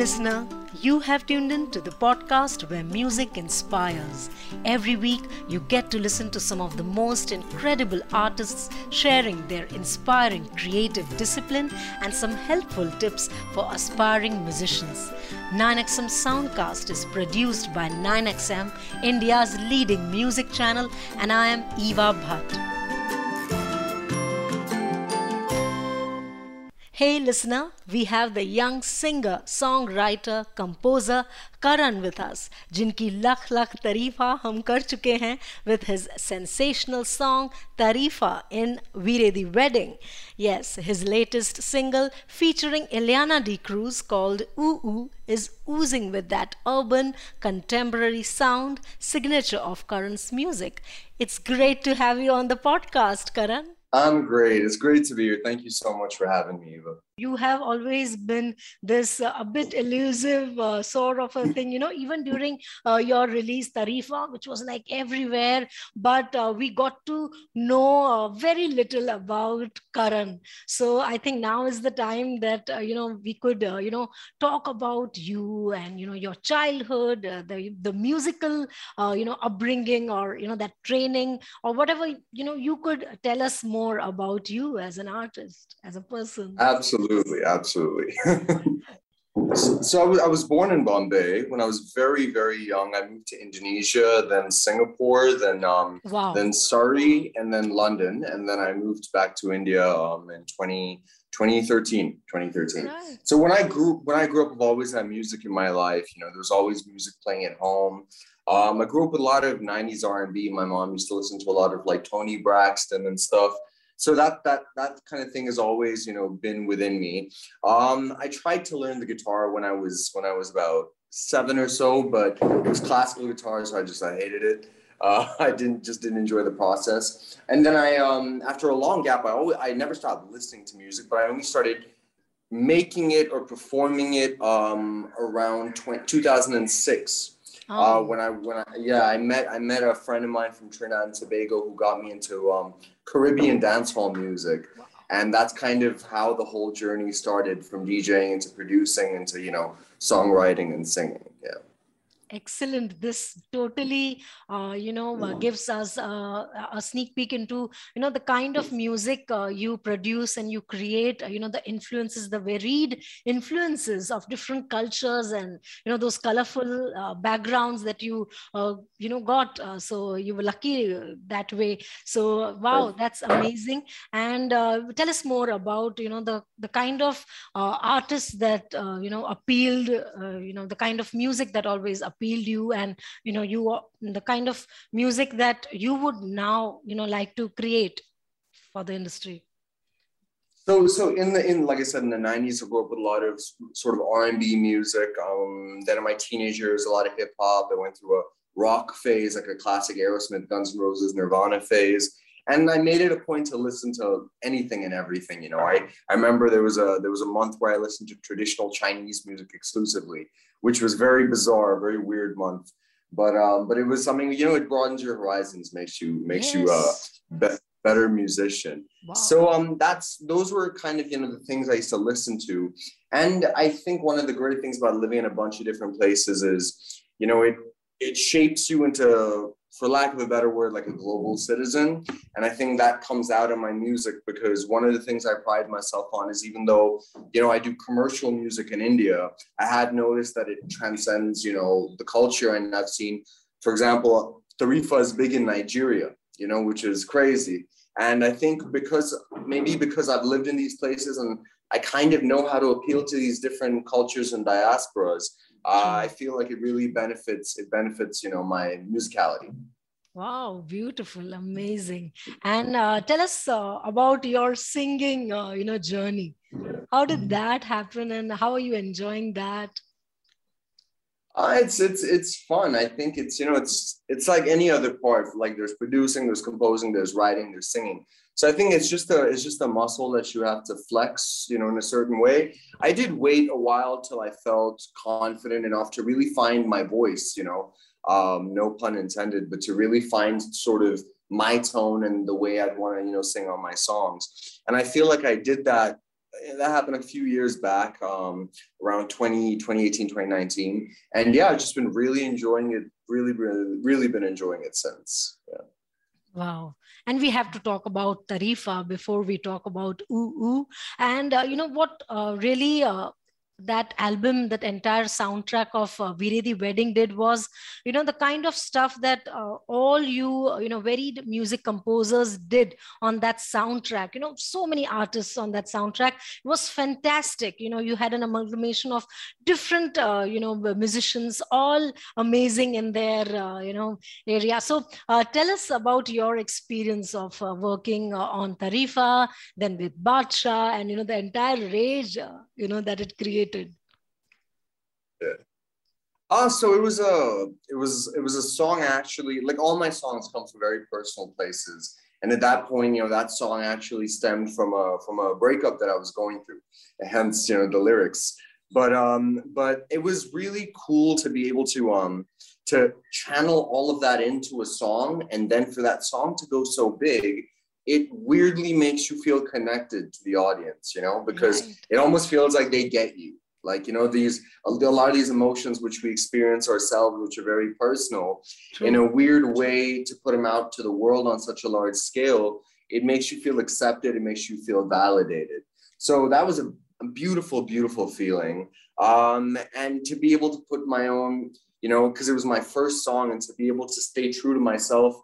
listener. You have tuned in to the podcast where music inspires. Every week, you get to listen to some of the most incredible artists sharing their inspiring creative discipline and some helpful tips for aspiring musicians. 9XM Soundcast is produced by 9XM, India's leading music channel, and I am Eva Bhatt. Hey listener, we have the young singer, songwriter, composer Karan with us, jinki lakh lakh tarifa hum kar chuke hain with his sensational song Tarifa in Veere Di Wedding. Yes, his latest single featuring Ileana D'Cruz called Oo Oo is oozing with that urban contemporary sound signature of Karan's music. It's great to have you on the podcast, Karan. I'm great. It's great to be here. Thank you so much for having me, Eva you have always been this uh, a bit elusive uh, sort of a thing you know even during uh, your release tarifa which was like everywhere. But we got to know very little about karan. So i think now is the time that you know we could you know talk about you and you know your childhood the the musical you know upbringing or you know that training or whatever you know you could tell us more about you as an artist as a person. Absolutely absolutely, absolutely. so, so I, was, born in Bombay. When I was very, very young, I moved to Indonesia, then Singapore, then um, wow. then Surrey, and then London, and then I moved back to India um, in 20, 2013. 2013. Right. So when I grew when I grew up, I've always had music in my life. You know, there's always music playing at home. Um, I grew up with a lot of 90s R&B. My mom used to listen to a lot of like Toni Braxton and stuff so that that that kind of thing has always you know been within me. Um, i tried to learn the guitar when i was when i was about seven or so but it was classical guitar so i just i hated it. Uh, i didn't just didn't enjoy the process. And then i um, after a long gap i always i never stopped listening to music but i only started making it or performing it um, around 20, 2006 uh, oh. Uh, when I when I yeah I met I met a friend of mine from Trinidad and Tobago who got me into um, Caribbean dancehall music, and that's kind of how the whole journey started from DJing into producing into you know songwriting and singing. Yeah excellent. This totally uh, you know uh, gives us uh, a sneak peek into you know the kind of music uh, you produce and you create uh, you know the influences the varied influences of different cultures and you know those colorful uh, backgrounds that you you know got so you were lucky that way. So wow that's amazing. And tell us more about you know the the kind of artists that you know appealed you know the kind of music that always appealed appealed you and you know you the kind of music that you would now you know like to create for the industry? So so in the in like i said in the 90s i grew up with a lot of sort of r&b music um then in my teenage years a lot of hip-hop i went through a rock phase like a classic aerosmith guns n' roses nirvana phase and I made it a point to listen to anything and everything. You know, I I remember there was a there was a month where I listened to traditional Chinese music exclusively, which was very bizarre, very weird month. But um, but it was something you know it broadens your horizons, makes you makes yes. you uh be- better musician. Wow. So um that's those were kind of you know the things I used to listen to, and I think one of the great things about living in a bunch of different places is you know it it shapes you into for lack of a better word, like a global citizen. And I think that comes out in my music because one of the things I pride myself on is even though, you know, I do commercial music in India, I had noticed that it transcends, you know, the culture. And I've seen, for example, Tarifa is big in Nigeria, you know, which is crazy. And I think because maybe because I've lived in these places and I kind of know how to appeal to these different cultures and diasporas, uh, I feel like it really benefits it benefits you know my musicality. Wow, beautiful, amazing. And uh, tell us uh, about your singing, uh, you know, journey. How did that happen, and how are you enjoying that? Uh, it's it's it's fun. I think it's you know it's it's like any other part. Like there's producing, there's composing, there's writing, there's singing. So I think it's just a it's just a muscle that you have to flex, you know, in a certain way. I did wait a while till I felt confident enough to really find my voice, you know, um, no pun intended, but to really find sort of my tone and the way I'd want to, you know, sing on my songs. And I feel like I did that that happened a few years back, um, around 20, 2018, 2019. And yeah, I've just been really enjoying it, really, really, really been enjoying it since. Yeah. Wow. And we have to talk about Tarifa before we talk about Ooh Ooh. And uh, you know what uh, really uh, that album, that entire soundtrack of uh, Di Wedding did was, you know, the kind of stuff that uh, all you, you know, varied music composers did on that soundtrack. You know, so many artists on that soundtrack. It was fantastic. You know, you had an amalgamation of different, uh, you know, musicians, all amazing in their, uh, you know, area. So uh, tell us about your experience of uh, working uh, on Tarifa, then with Badshah, and, you know, the entire rage, you know, that it created? Yeah. Uh, so it was a it was it was a song actually like all my songs come from very personal places and at that point you know that song actually stemmed from a from a breakup that I was going through hence you know the lyrics but um but it was really cool to be able to um to channel all of that into a song and then for that song to go so big it weirdly makes you feel connected to the audience, you know, because right. it almost feels like they get you. Like, you know, these, a lot of these emotions which we experience ourselves, which are very personal, True. in a weird way to put them out to the world on such a large scale, it makes you feel accepted, it makes you feel validated. So that was a, a beautiful, beautiful feeling. Um, and to be able to put my own, you know, because it was my first song and to be able to stay true to myself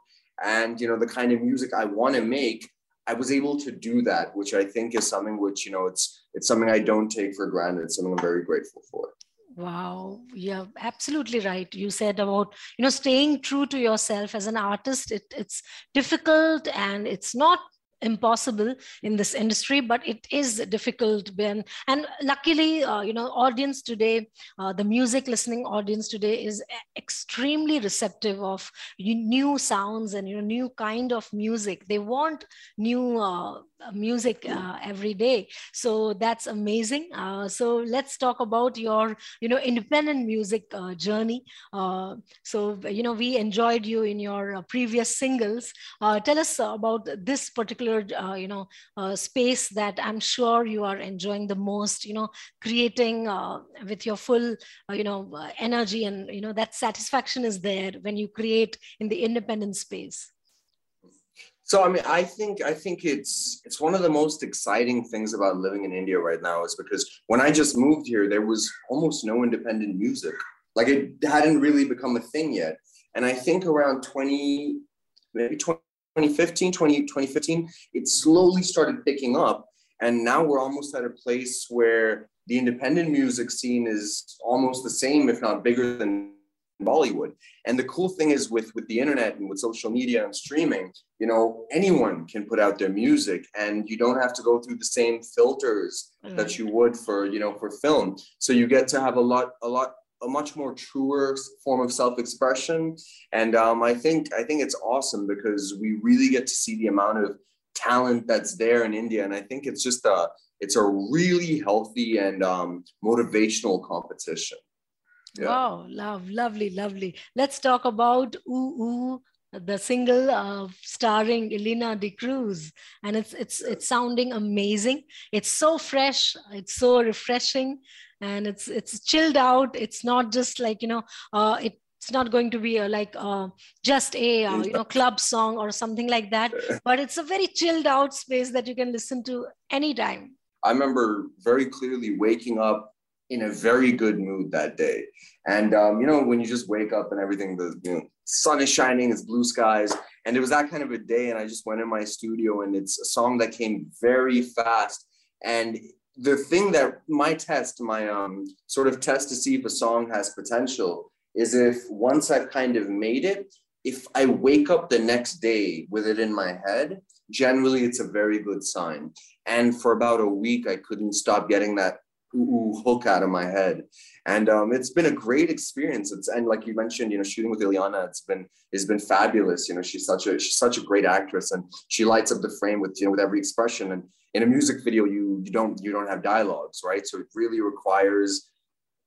and you know the kind of music i want to make i was able to do that which i think is something which you know it's it's something i don't take for granted. It's something i'm very grateful for. Wow. Yeah absolutely right. You said about you know staying true to yourself as an artist it, it's difficult and it's not impossible in this industry but it is difficult ben. And luckily uh, you know audience today uh, the music listening audience today is extremely receptive of new sounds and you know new kind of music. They want new uh, music uh, every day. So that's amazing. Uh, so let's talk about your you know independent music uh, journey. Uh, so you know we enjoyed you in your uh, previous singles. Tell us about this particular you know space that i'm sure you are enjoying the most you know creating with your full you know energy and you know that satisfaction is there when you create in the independent space so I mean, I think I think it's it's one of the most exciting things about living in India right now is because when I just moved here, there was almost no independent music. Like it hadn't really become a thing yet. And I think around 20, maybe 2015, 20, 2015, it slowly started picking up. And now we're almost at a place where the independent music scene is almost the same, if not bigger than Bollywood. And the cool thing is with with the internet and with social media and streaming, you know, anyone can put out their music and you don't have to go through the same filters mm. that you would for, you know, for film. So you get to have a lot a lot a much more truer form of self-expression and um, i think i think it's awesome because we really get to see the amount of talent that's there in india and i think it's just a it's a really healthy and um, motivational competition yeah. Wow, love, lovely, lovely. Let's talk about Ooh Ooh, the single uh, starring Ileana D'Cruz, and it's it's it's sounding amazing. It's so fresh, it's so refreshing, and it's it's chilled out. It's not just like you know, uh, it it's not going to be a, like uh, just a uh, you know club song or something like that but it's a very chilled out space that you can listen to anytime i remember very clearly waking up in a very good mood that day. And um, you know, when you just wake up and everything, the you know, sun is shining, it's blue skies, and it was that kind of a day. And I just went in my studio, and it's a song that came very fast. And the thing that my test, my um, sort of test to see if a song has potential, is if once I've kind of made it, if I wake up the next day with it in my head, generally it's a very good sign. And for about a week, I couldn't stop getting that ooh, hook out of my head. And um, it's been a great experience. It's and like you mentioned, you know, shooting with Ileana, it's been it's been fabulous. You know, she's such a she's such a great actress, and she lights up the frame with you know with every expression. And in a music video, you you don't you don't have dialogues, right? So it really requires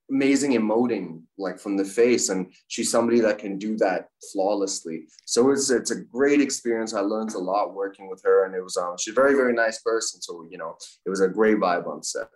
amazing emoting like from the face and she's somebody that can do that flawlessly so it's it's a great experience i learned a lot working with her and it was um she's a very very nice person so you know it was a great vibe on set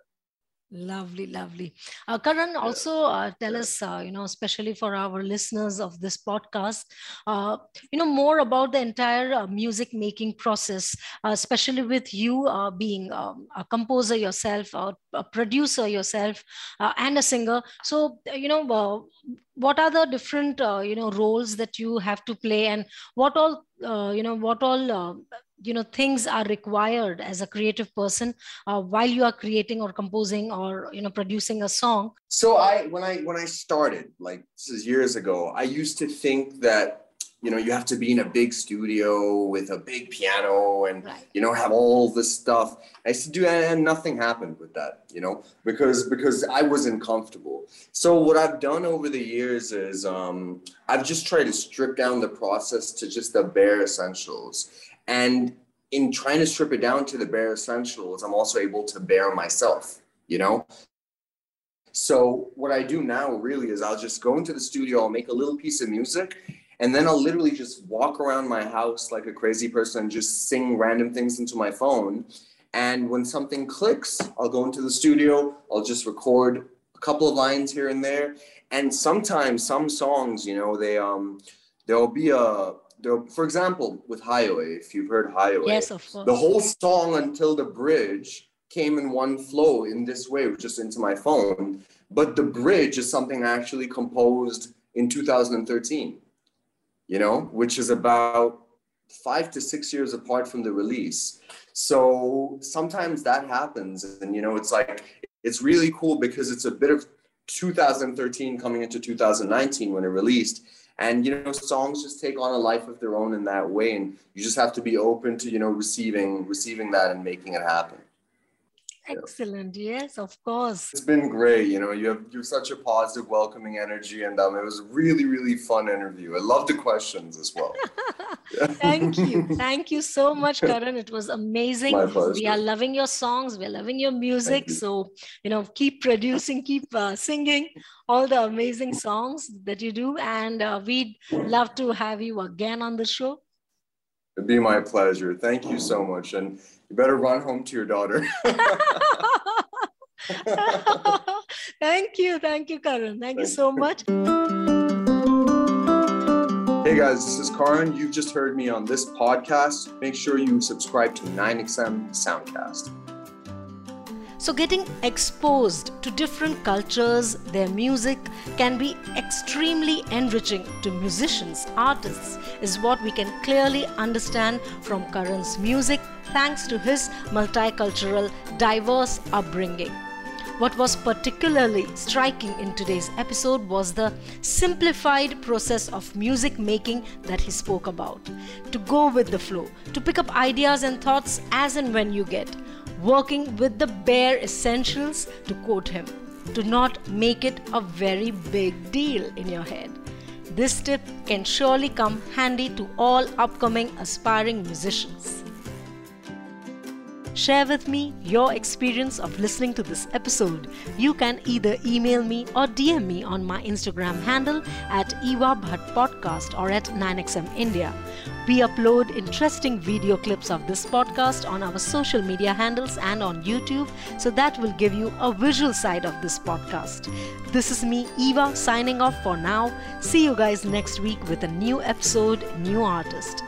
Lovely, lovely. Uh, Karan, also uh, tell us, uh, you know, especially for our listeners of this podcast, uh, you know, more about the entire uh, music making process, uh, especially with you being um, a composer yourself, a producer yourself, and a singer. So, you know, what are the different, you know, roles that you have to play, and what all, you know, what all you know things are required as a creative person uh, while you are creating or composing or you know producing a song. So i when i when i started like this is years ago i used to think that you know you have to be in a big studio with a big piano and right. you know have all this stuff. I used to do and nothing happened with that you know because because i wasn't comfortable so what i've done over the years is um, i've just tried to strip down the process to just the bare essentials and in trying to strip it down to the bare essentials, I'm also able to bear myself, you know? So what I do now really is I'll just go into the studio, I'll make a little piece of music, and then I'll literally just walk around my house like a crazy person and just sing random things into my phone. And when something clicks, I'll go into the studio, I'll just record a couple of lines here and there. And sometimes some songs, you know, they um there'll be a for example, with Highway, if you've heard Highway, yes, of course. the whole song until the bridge came in one flow in this way, just into my phone. But the bridge is something I actually composed in 2013, you know, which is about five to six years apart from the release. So sometimes that happens. And, you know, it's like, it's really cool because it's a bit of 2013 coming into 2019 when it released and you know songs just take on a life of their own in that way. And you just have to be open to you know receiving receiving that and making it happen excellent yes of course. It's been great you know you have you're such a positive welcoming energy and um, it was really really fun interview. I love the questions as well. Thank you thank you so much karan. It was amazing. My pleasure. we are loving your songs we're loving your music you. so you know keep producing keep uh, singing all the amazing songs that you do and uh, we'd love to have you again on the show It'd be my pleasure. Thank you so much. And you better run home to your daughter. thank you. Thank you, Karan. Thank, thank you so much. Hey guys, this is Karan. You've just heard me on this podcast. Make sure you subscribe to 9XM Soundcast. So, getting exposed to different cultures, their music can be extremely enriching to musicians, artists, is what we can clearly understand from Karan's music thanks to his multicultural, diverse upbringing. What was particularly striking in today's episode was the simplified process of music making that he spoke about. To go with the flow, to pick up ideas and thoughts as and when you get working with the bare essentials, to quote him, Do not make it a very big deal in your head. This tip can surely come handy to all upcoming aspiring musicians. Share with me your experience of listening to this episode. You can either email me or DM me on my Instagram handle at Eva Bhatt Podcast or at 9XM India. We upload interesting video clips of this podcast on our social media handles and on YouTube, so that will give you a visual side of this podcast. This is me, Eva, signing off for now. See you guys next week with a new episode, new artist.